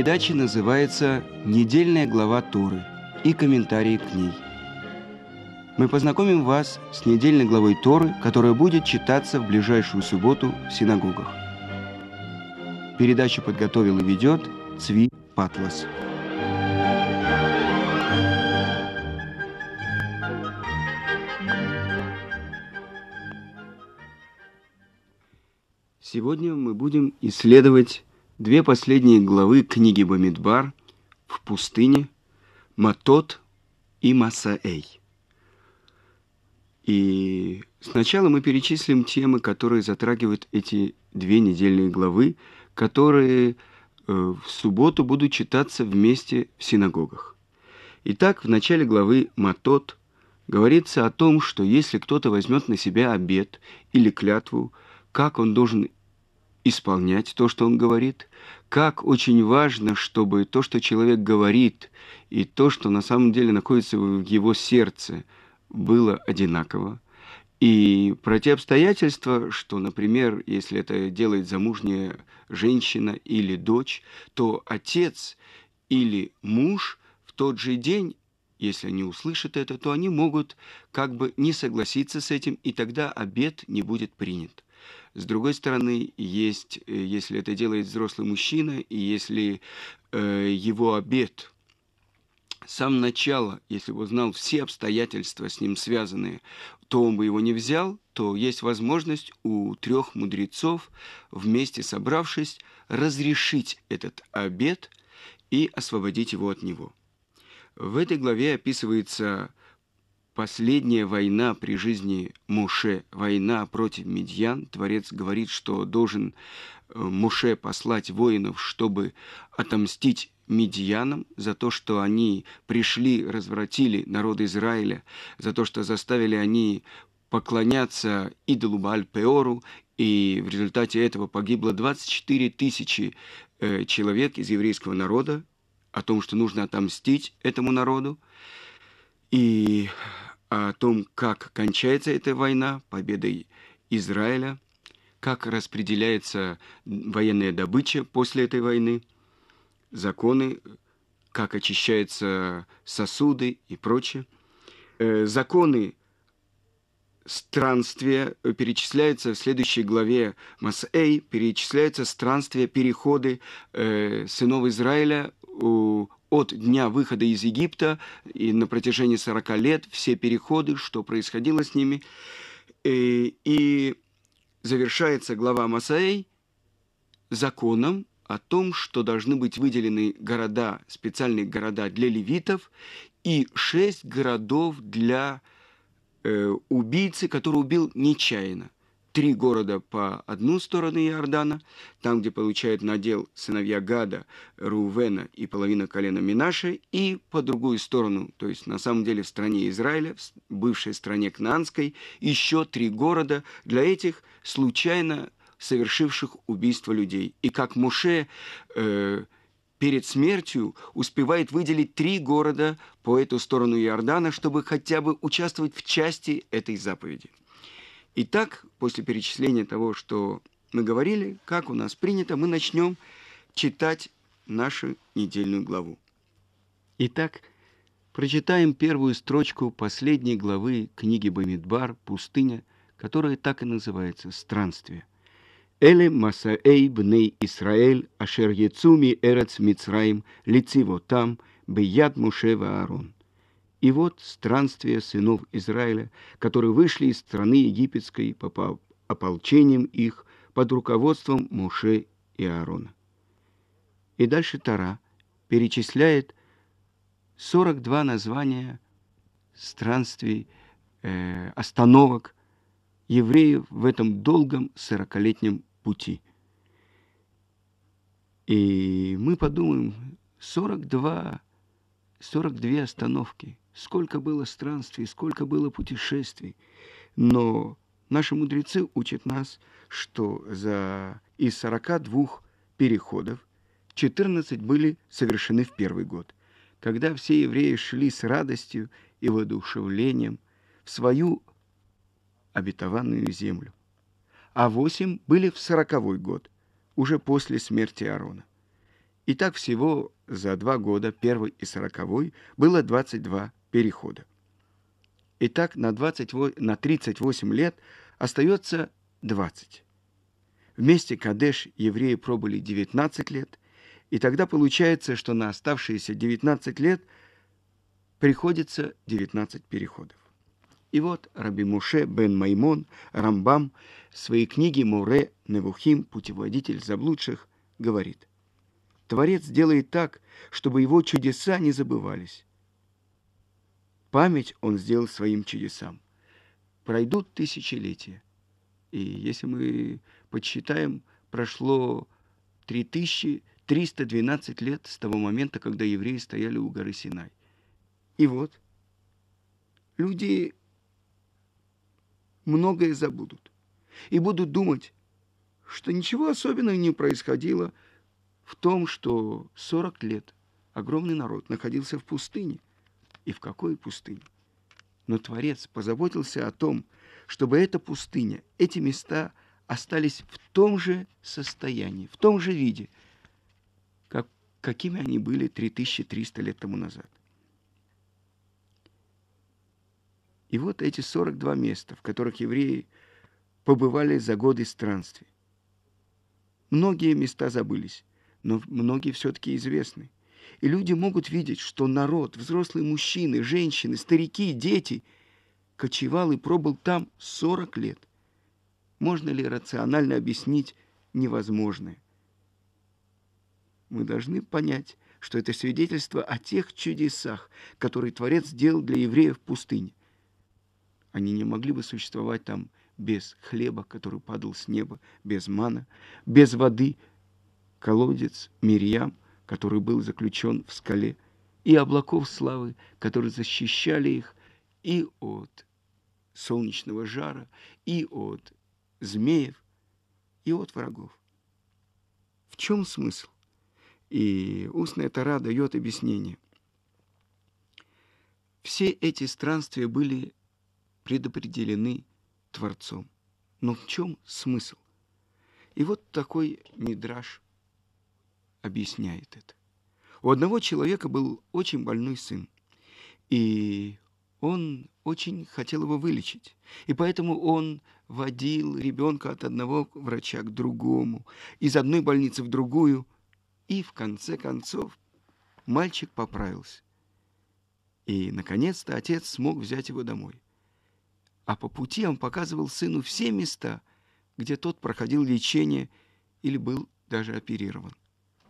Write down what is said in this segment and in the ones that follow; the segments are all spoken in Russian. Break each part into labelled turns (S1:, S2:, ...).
S1: нашей передачи называется «Недельная глава Торы» и комментарии к ней. Мы познакомим вас с недельной главой Торы, которая будет читаться в ближайшую субботу в синагогах. Передачу подготовил и ведет Цви Патлас. Сегодня мы будем исследовать две последние главы книги Бамидбар в пустыне Матот и Масаэй. И сначала мы перечислим темы, которые затрагивают эти две недельные главы, которые э, в субботу будут читаться вместе в синагогах. Итак, в начале главы Матот говорится о том, что если кто-то возьмет на себя обет или клятву, как он должен исполнять то, что он говорит, как очень важно, чтобы то, что человек говорит, и то, что на самом деле находится в его сердце, было одинаково. И про те обстоятельства, что, например, если это делает замужняя женщина или дочь, то отец или муж в тот же день если они услышат это, то они могут как бы не согласиться с этим, и тогда обед не будет принят. С другой стороны, есть, э, если это делает взрослый мужчина, и если э, его обед с самого начала, если бы знал все обстоятельства с ним связанные, то он бы его не взял, то есть возможность у трех мудрецов, вместе собравшись, разрешить этот обед и освободить его от него. В этой главе описывается последняя война при жизни Муше, война против Медьян, Творец говорит, что должен э, Муше послать воинов, чтобы отомстить Медьянам за то, что они пришли, развратили народ Израиля, за то, что заставили они поклоняться идолу Бааль-Пеору, и в результате этого погибло 24 тысячи э, человек из еврейского народа, о том, что нужно отомстить этому народу. И о том, как кончается эта война, победой Израиля, как распределяется военная добыча после этой войны, законы, как очищаются сосуды и прочее. Э, законы странствия перечисляются в следующей главе Масэй, перечисляются странствия, переходы э, сынов Израиля от дня выхода из Египта и на протяжении 40 лет все переходы, что происходило с ними. И, э, и завершается глава Масаэй законом о том, что должны быть выделены города, специальные города для левитов и шесть городов для э, убийцы, который убил нечаянно три города по одну сторону Иордана, там, где получают надел сыновья Гада, Рувена и половина колена Минаши, и по другую сторону, то есть на самом деле в стране Израиля, в бывшей стране Кнаанской, еще три города для этих случайно совершивших убийство людей. И как Муше э, перед смертью успевает выделить три города по эту сторону Иордана, чтобы хотя бы участвовать в части этой заповеди. Итак, после перечисления того, что мы говорили, как у нас принято, мы начнем читать нашу недельную главу. Итак, прочитаем первую строчку последней главы книги Бамидбар «Пустыня», которая так и называется «Странствие». «Эле масаэй бней Исраэль, ашер яцуми эрец Мицраим, лициво там, бияд Мушева Аарон». И вот странствие сынов Израиля, которые вышли из страны египетской по ополчением их под руководством Муше и Аарона. И дальше Тара перечисляет 42 названия странствий, э, остановок евреев в этом долгом сорокалетнем пути. И мы подумаем, 42, 42 остановки – сколько было странствий, сколько было путешествий. Но наши мудрецы учат нас, что за из 42 переходов 14 были совершены в первый год, когда все евреи шли с радостью и воодушевлением в свою обетованную землю. А восемь были в сороковой год, уже после смерти Аарона. И так всего за два года, первый и сороковой, было 22 перехода. Итак, на, 20, на 38 лет остается 20. Вместе Кадеш евреи пробыли 19 лет, и тогда получается, что на оставшиеся 19 лет приходится 19 переходов. И вот Раби Муше бен Маймон, Рамбам, в своей книге Муре Невухим, путеводитель заблудших, говорит, Творец делает так, чтобы его чудеса не забывались. Память он сделал своим чудесам. Пройдут тысячелетия. И если мы подсчитаем, прошло 3312 лет с того момента, когда евреи стояли у горы Синай. И вот, люди многое забудут. И будут думать, что ничего особенного не происходило в том, что 40 лет огромный народ находился в пустыне – и в какой пустыне. Но Творец позаботился о том, чтобы эта пустыня, эти места остались в том же состоянии, в том же виде, как, какими они были 3300 лет тому назад. И вот эти 42 места, в которых евреи побывали за годы странствий. Многие места забылись, но многие все-таки известны. И люди могут видеть, что народ, взрослые мужчины, женщины, старики, дети, кочевал и пробыл там 40 лет. Можно ли рационально объяснить невозможное? Мы должны понять, что это свидетельство о тех чудесах, которые Творец сделал для евреев в пустыне. Они не могли бы существовать там без хлеба, который падал с неба, без мана, без воды, колодец, Мирьям, который был заключен в скале, и облаков славы, которые защищали их и от солнечного жара, и от змеев, и от врагов. В чем смысл? И устная Тара дает объяснение. Все эти странствия были предопределены Творцом. Но в чем смысл? И вот такой мидраж объясняет это. У одного человека был очень больной сын, и он очень хотел его вылечить. И поэтому он водил ребенка от одного врача к другому, из одной больницы в другую, и в конце концов мальчик поправился. И, наконец-то, отец смог взять его домой. А по пути он показывал сыну все места, где тот проходил лечение или был даже оперирован.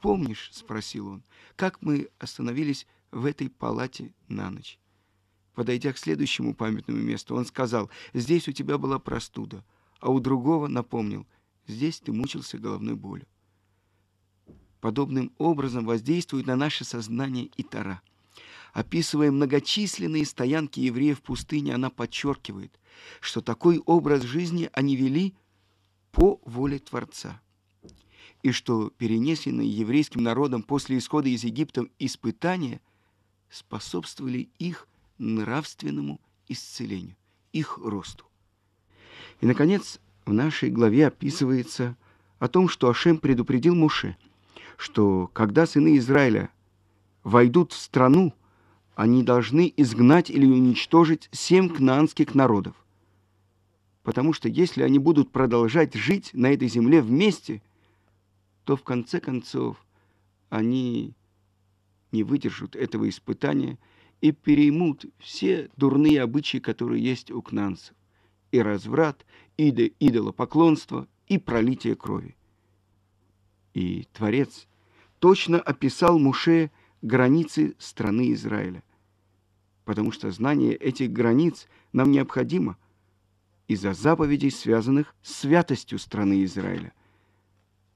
S1: «Помнишь, — спросил он, — как мы остановились в этой палате на ночь?» Подойдя к следующему памятному месту, он сказал, «Здесь у тебя была простуда», а у другого напомнил, «Здесь ты мучился головной болью». Подобным образом воздействует на наше сознание и Тара. Описывая многочисленные стоянки евреев в пустыне, она подчеркивает, что такой образ жизни они вели по воле Творца и что перенесенные еврейским народом после исхода из Египта испытания способствовали их нравственному исцелению, их росту. И, наконец, в нашей главе описывается о том, что Ашем предупредил Муше, что когда сыны Израиля войдут в страну, они должны изгнать или уничтожить семь кнаанских народов. Потому что если они будут продолжать жить на этой земле вместе – то в конце концов они не выдержат этого испытания и переймут все дурные обычаи, которые есть у кнанцев. И разврат, и идолопоклонство, и пролитие крови. И Творец точно описал Муше границы страны Израиля. Потому что знание этих границ нам необходимо из-за заповедей, связанных с святостью страны Израиля.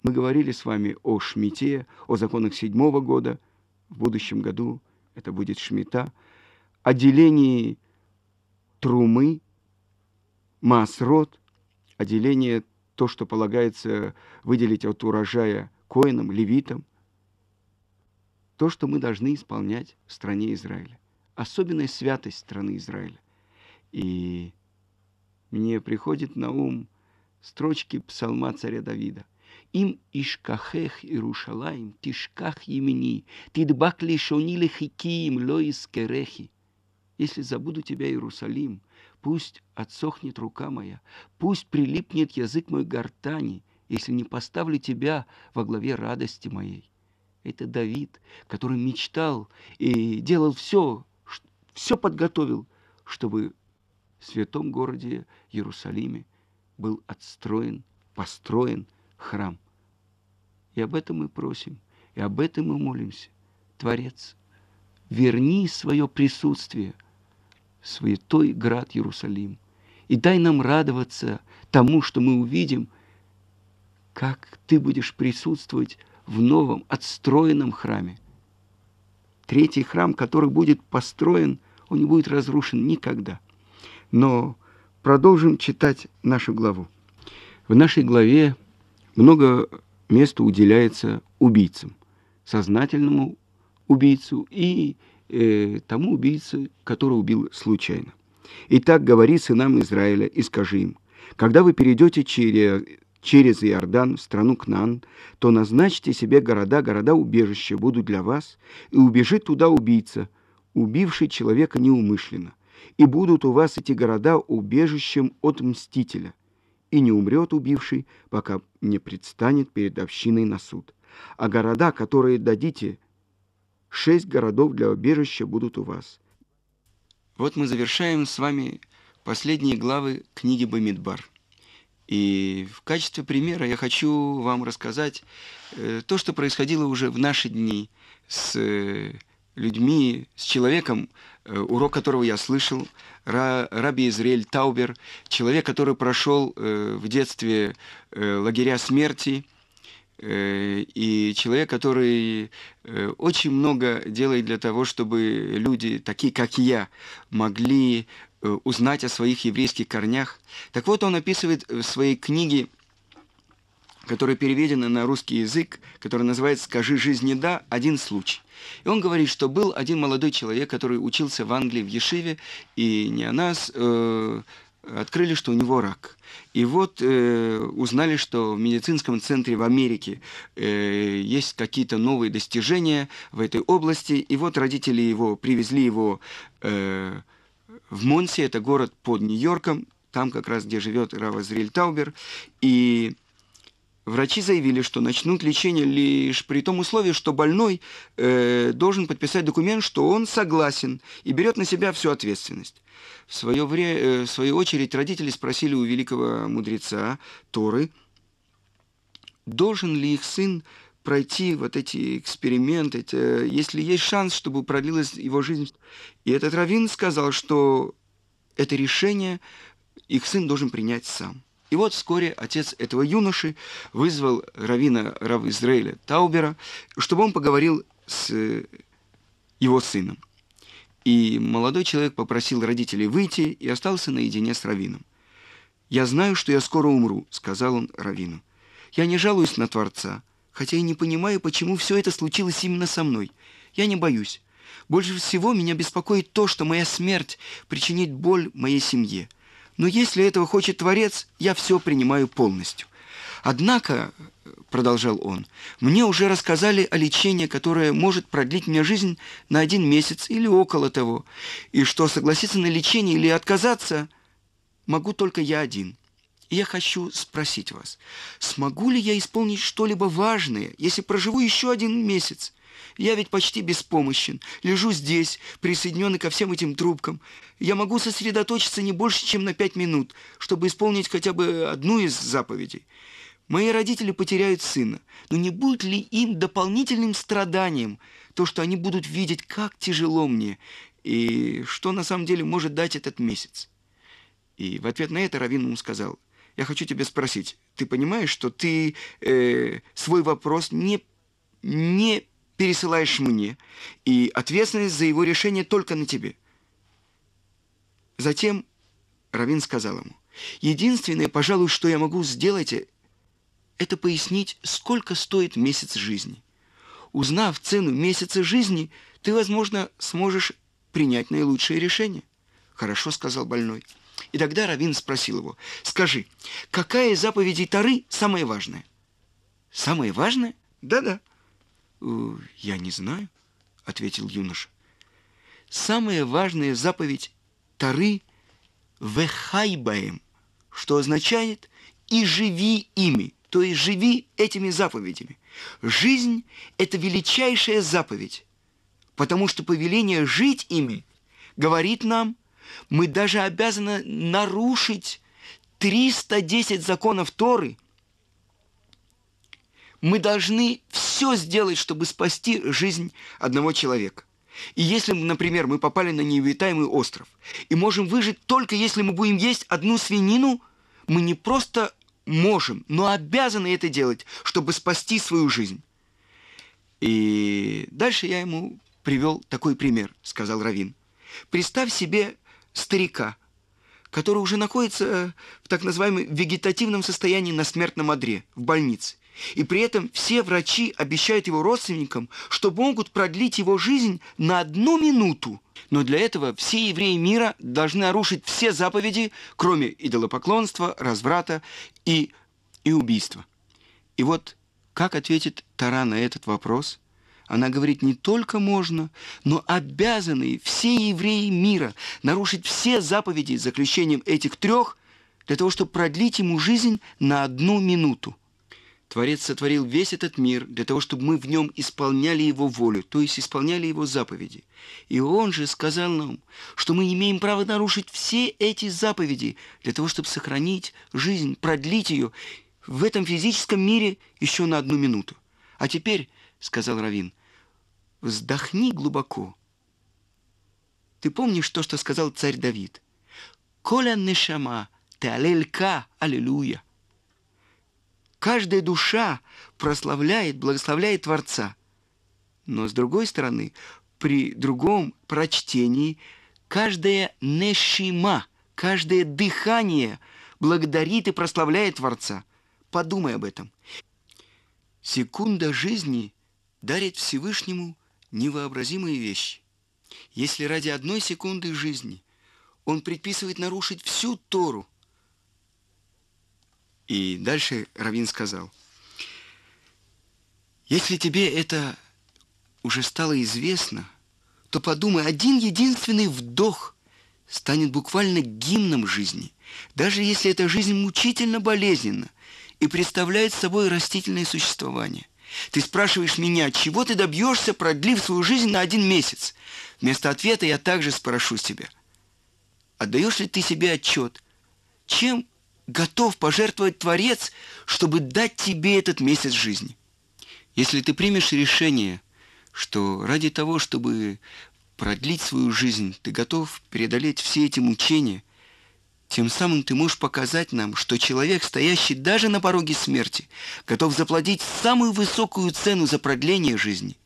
S1: Мы говорили с вами о Шмите, о законах седьмого года. В будущем году это будет Шмита. О делении Трумы, Масрот, о делении то, что полагается выделить от урожая коинам, левитам. То, что мы должны исполнять в стране Израиля. Особенная святость страны Израиля. И мне приходит на ум строчки псалма царя Давида – им ишкахех Иерушалаем, тишках имени, тидбак лишони лехикиим лоис керехи. Если забуду тебя, Иерусалим, пусть отсохнет рука моя, пусть прилипнет язык мой гортани, если не поставлю тебя во главе радости моей. Это Давид, который мечтал и делал все, все подготовил, чтобы в святом городе Иерусалиме был отстроен, построен храм. И об этом мы просим, и об этом мы молимся. Творец, верни свое присутствие в святой град Иерусалим, и дай нам радоваться тому, что мы увидим, как ты будешь присутствовать в новом, отстроенном храме. Третий храм, который будет построен, он не будет разрушен никогда. Но продолжим читать нашу главу. В нашей главе много места уделяется убийцам, сознательному убийцу и э, тому убийце, который убил случайно. Итак, говори сынам Израиля и скажи им, когда вы перейдете через, через Иордан в страну Кнан, то назначьте себе города, города-убежища будут для вас, и убежит туда убийца, убивший человека неумышленно, и будут у вас эти города убежищем от мстителя – и не умрет убивший, пока не предстанет перед общиной на суд. А города, которые дадите, шесть городов для убежища будут у вас. Вот мы завершаем с вами последние главы книги Бамидбар. И в качестве примера я хочу вам рассказать э, то, что происходило уже в наши дни с э, людьми, с человеком, урок которого я слышал, Раби Израиль Таубер, человек, который прошел э, в детстве э, лагеря смерти, и человек, который очень много делает для того, чтобы люди, такие как я, могли узнать о своих еврейских корнях. Так вот, он описывает в своей книге которая переведена на русский язык, которая называется «Скажи жизни да» один случай. И он говорит, что был один молодой человек, который учился в Англии в Ешиве, и не о нас э, открыли, что у него рак. И вот э, узнали, что в медицинском центре в Америке э, есть какие-то новые достижения в этой области. И вот родители его привезли его э, в Монси, это город под Нью-Йорком, там как раз, где живет Рава Зриль Таубер. И Врачи заявили, что начнут лечение лишь при том условии, что больной э, должен подписать документ, что он согласен и берет на себя всю ответственность. В, свое вре, э, в свою очередь родители спросили у великого мудреца Торы, должен ли их сын пройти вот эти эксперименты, эти, если есть шанс, чтобы продлилась его жизнь. И этот раввин сказал, что это решение их сын должен принять сам. И вот вскоре отец этого юноши вызвал равина Рав Израиля Таубера, чтобы он поговорил с э, его сыном. И молодой человек попросил родителей выйти и остался наедине с раввином. «Я знаю, что я скоро умру», — сказал он раввину. «Я не жалуюсь на Творца, хотя и не понимаю, почему все это случилось именно со мной. Я не боюсь. Больше всего меня беспокоит то, что моя смерть причинит боль моей семье. Но если этого хочет Творец, я все принимаю полностью. Однако, продолжал он, мне уже рассказали о лечении, которое может продлить мне жизнь на один месяц или около того, и что согласиться на лечение или отказаться могу только я один. И я хочу спросить вас, смогу ли я исполнить что-либо важное, если проживу еще один месяц? Я ведь почти беспомощен. Лежу здесь, присоединенный ко всем этим трубкам. Я могу сосредоточиться не больше, чем на пять минут, чтобы исполнить хотя бы одну из заповедей. Мои родители потеряют сына, но не будет ли им дополнительным страданием то, что они будут видеть, как тяжело мне, и что на самом деле может дать этот месяц? И в ответ на это Равин ему сказал, я хочу тебя спросить, ты понимаешь, что ты э, свой вопрос не, не пересылаешь мне, и ответственность за его решение только на тебе. Затем Равин сказал ему, единственное, пожалуй, что я могу сделать, это пояснить, сколько стоит месяц жизни. Узнав цену месяца жизни, ты, возможно, сможешь принять наилучшее решение. Хорошо, сказал больной. И тогда Равин спросил его, скажи, какая из заповедей Тары самая важная?
S2: Самое важное?
S1: Да-да.
S2: «Э, «Я не знаю», — ответил юноша. «Самая важная заповедь Тары — «Вехайбаем», что означает «и живи ими», то есть живи этими заповедями. Жизнь — это величайшая заповедь, потому что повеление жить ими говорит нам, мы даже обязаны нарушить 310 законов Торы. Мы должны все сделать, чтобы спасти жизнь одного человека. И если, например, мы попали на необитаемый остров и можем выжить только если мы будем есть одну свинину, мы не просто можем, но обязаны это делать, чтобы спасти свою жизнь. И дальше я ему привел такой пример, сказал Равин. Представь себе старика, который уже находится в так называемом вегетативном состоянии на смертном одре, в больнице. И при этом все врачи обещают его родственникам, что могут продлить его жизнь на одну минуту. Но для этого все евреи мира должны нарушить все заповеди, кроме идолопоклонства, разврата и, и убийства. И вот как ответит Тара на этот вопрос? Она говорит, не только можно, но обязаны все евреи мира нарушить все заповеди заключением этих трех для того, чтобы продлить ему жизнь на одну минуту. Творец сотворил весь этот мир для того, чтобы мы в нем исполняли его волю, то есть исполняли его заповеди. И он же сказал нам, что мы имеем право нарушить все эти заповеди для того, чтобы сохранить жизнь, продлить ее в этом физическом мире еще на одну минуту. А теперь, сказал Равин, вздохни глубоко. Ты помнишь то, что сказал царь Давид? «Коля нешама, ты алелька, аллилуйя». Каждая душа прославляет, благословляет Творца. Но с другой стороны, при другом прочтении, каждая нешима, каждое дыхание благодарит и прославляет Творца. Подумай об этом. Секунда жизни дарит Всевышнему невообразимые вещи. Если ради одной секунды жизни он предписывает нарушить всю Тору – и дальше Равин сказал, если тебе это уже стало известно, то подумай, один единственный вдох станет буквально гимном жизни, даже если эта жизнь мучительно болезненна и представляет собой растительное существование. Ты спрашиваешь меня, чего ты добьешься, продлив свою жизнь на один месяц? Вместо ответа я также спрошу себя, отдаешь ли ты себе отчет, чем готов пожертвовать Творец, чтобы дать тебе этот месяц жизни. Если ты примешь решение, что ради того, чтобы продлить свою жизнь, ты готов преодолеть все эти мучения, тем самым ты можешь показать нам, что человек, стоящий даже на пороге смерти, готов заплатить самую высокую цену за продление жизни.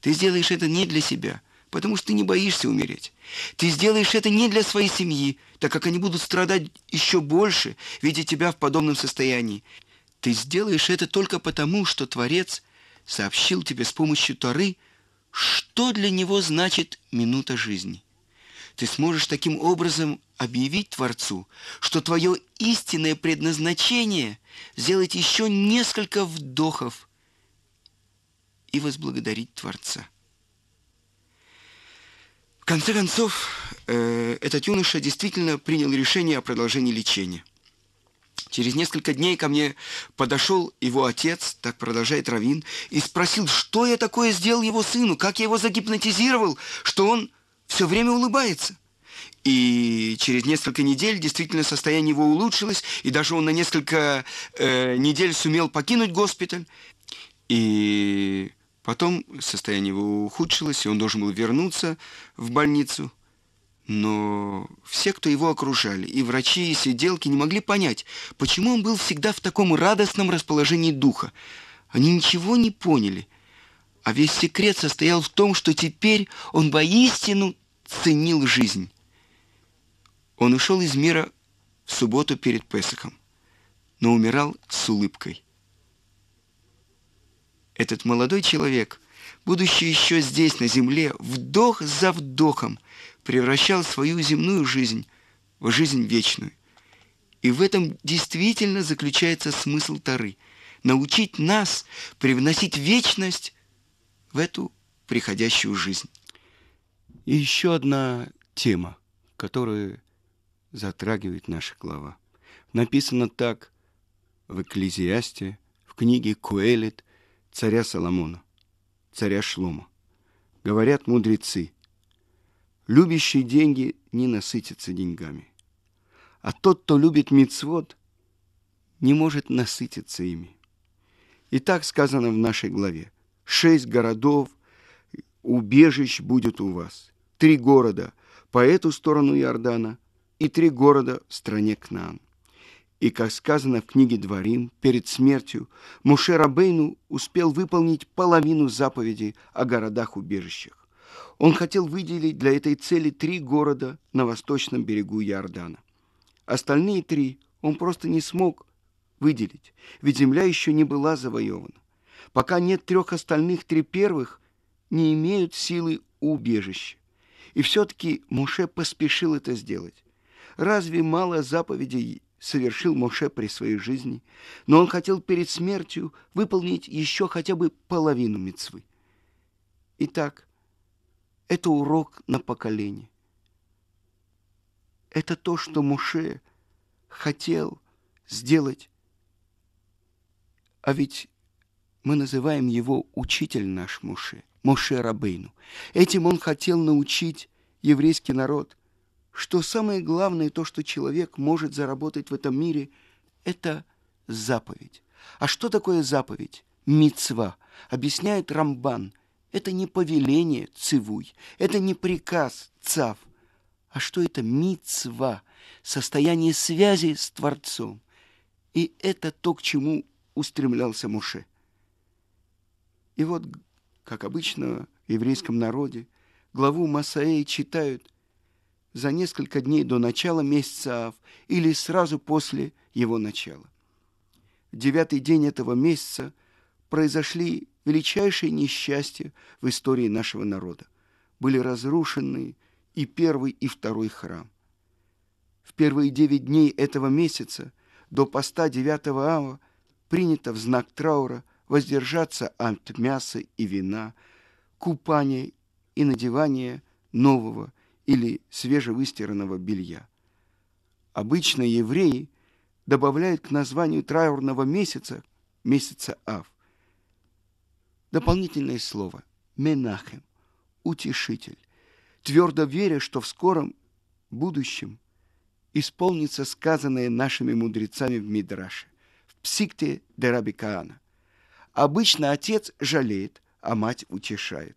S2: Ты сделаешь это не для себя – потому что ты не боишься умереть. Ты сделаешь это не для своей семьи, так как они будут страдать еще больше, видя тебя в подобном состоянии. Ты сделаешь это только потому, что Творец сообщил тебе с помощью Торы, что для него значит минута жизни. Ты сможешь таким образом объявить Творцу, что твое истинное предназначение сделать еще несколько вдохов и возблагодарить Творца конце концов, э, этот юноша действительно принял решение о продолжении лечения. Через несколько дней ко мне подошел его отец, так продолжает Равин, и спросил, что я такое сделал его сыну, как я его загипнотизировал, что он все время улыбается. И через несколько недель действительно состояние его улучшилось, и даже он на несколько э, недель сумел покинуть госпиталь. И Потом состояние его ухудшилось, и он должен был вернуться в больницу. Но все, кто его окружали, и врачи, и сиделки, не могли понять, почему он был всегда в таком радостном расположении духа. Они ничего не поняли. А весь секрет состоял в том, что теперь он воистину ценил жизнь. Он ушел из мира в субботу перед Песохом, но умирал с улыбкой – этот молодой человек, будучи еще здесь, на земле, вдох за вдохом превращал свою земную жизнь в жизнь вечную. И в этом действительно заключается смысл Тары. научить нас привносить вечность в эту приходящую жизнь.
S1: И еще одна тема, которую затрагивает наша глава. Написано так в Экклезиасте, в книге Куэлит царя Соломона, царя Шлома. Говорят мудрецы, любящий деньги не насытится деньгами, а тот, кто любит мицвод, не может насытиться ими. И так сказано в нашей главе. Шесть городов, убежищ будет у вас. Три города по эту сторону Иордана и три города в стране Кнаан. И, как сказано в книге Дворим, перед смертью Муше Рабейну успел выполнить половину заповедей о городах-убежищах. Он хотел выделить для этой цели три города на восточном берегу Иордана. Остальные три он просто не смог выделить, ведь земля еще не была завоевана. Пока нет трех остальных, три первых не имеют силы убежища. И все-таки Муше поспешил это сделать. Разве мало заповедей совершил Моше при своей жизни, но он хотел перед смертью выполнить еще хотя бы половину мецвы. Итак, это урок на поколение. Это то, что Моше хотел сделать. А ведь мы называем его учитель наш Моше, Моше Рабейну. Этим он хотел научить еврейский народ, что самое главное, то, что человек может заработать в этом мире, это заповедь. А что такое заповедь? Мицва. Объясняет Рамбан. Это не повеление, цивуй. Это не приказ, цав. А что это мицва? Состояние связи с Творцом. И это то, к чему устремлялся Муше. И вот, как обычно в еврейском народе, главу Масаэй читают – за несколько дней до начала месяца Ав или сразу после его начала. В девятый день этого месяца произошли величайшие несчастья в истории нашего народа. Были разрушены и первый, и второй храм. В первые девять дней этого месяца до поста девятого ава принято в знак траура воздержаться от мяса и вина, купания и надевания нового или свежевыстиранного белья. Обычно евреи добавляют к названию траурного месяца, месяца Ав, дополнительное слово «менахем» – «утешитель», твердо веря, что в скором будущем исполнится сказанное нашими мудрецами в Мидраше, в Псикте де Рабикаана. Обычно отец жалеет, а мать утешает.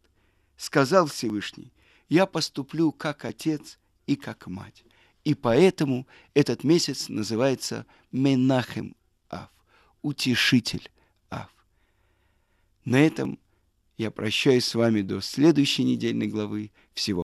S1: Сказал Всевышний – я поступлю как отец и как мать. И поэтому этот месяц называется Менахем Ав, утешитель Ав. На этом я прощаюсь с вами до следующей недельной главы. Всего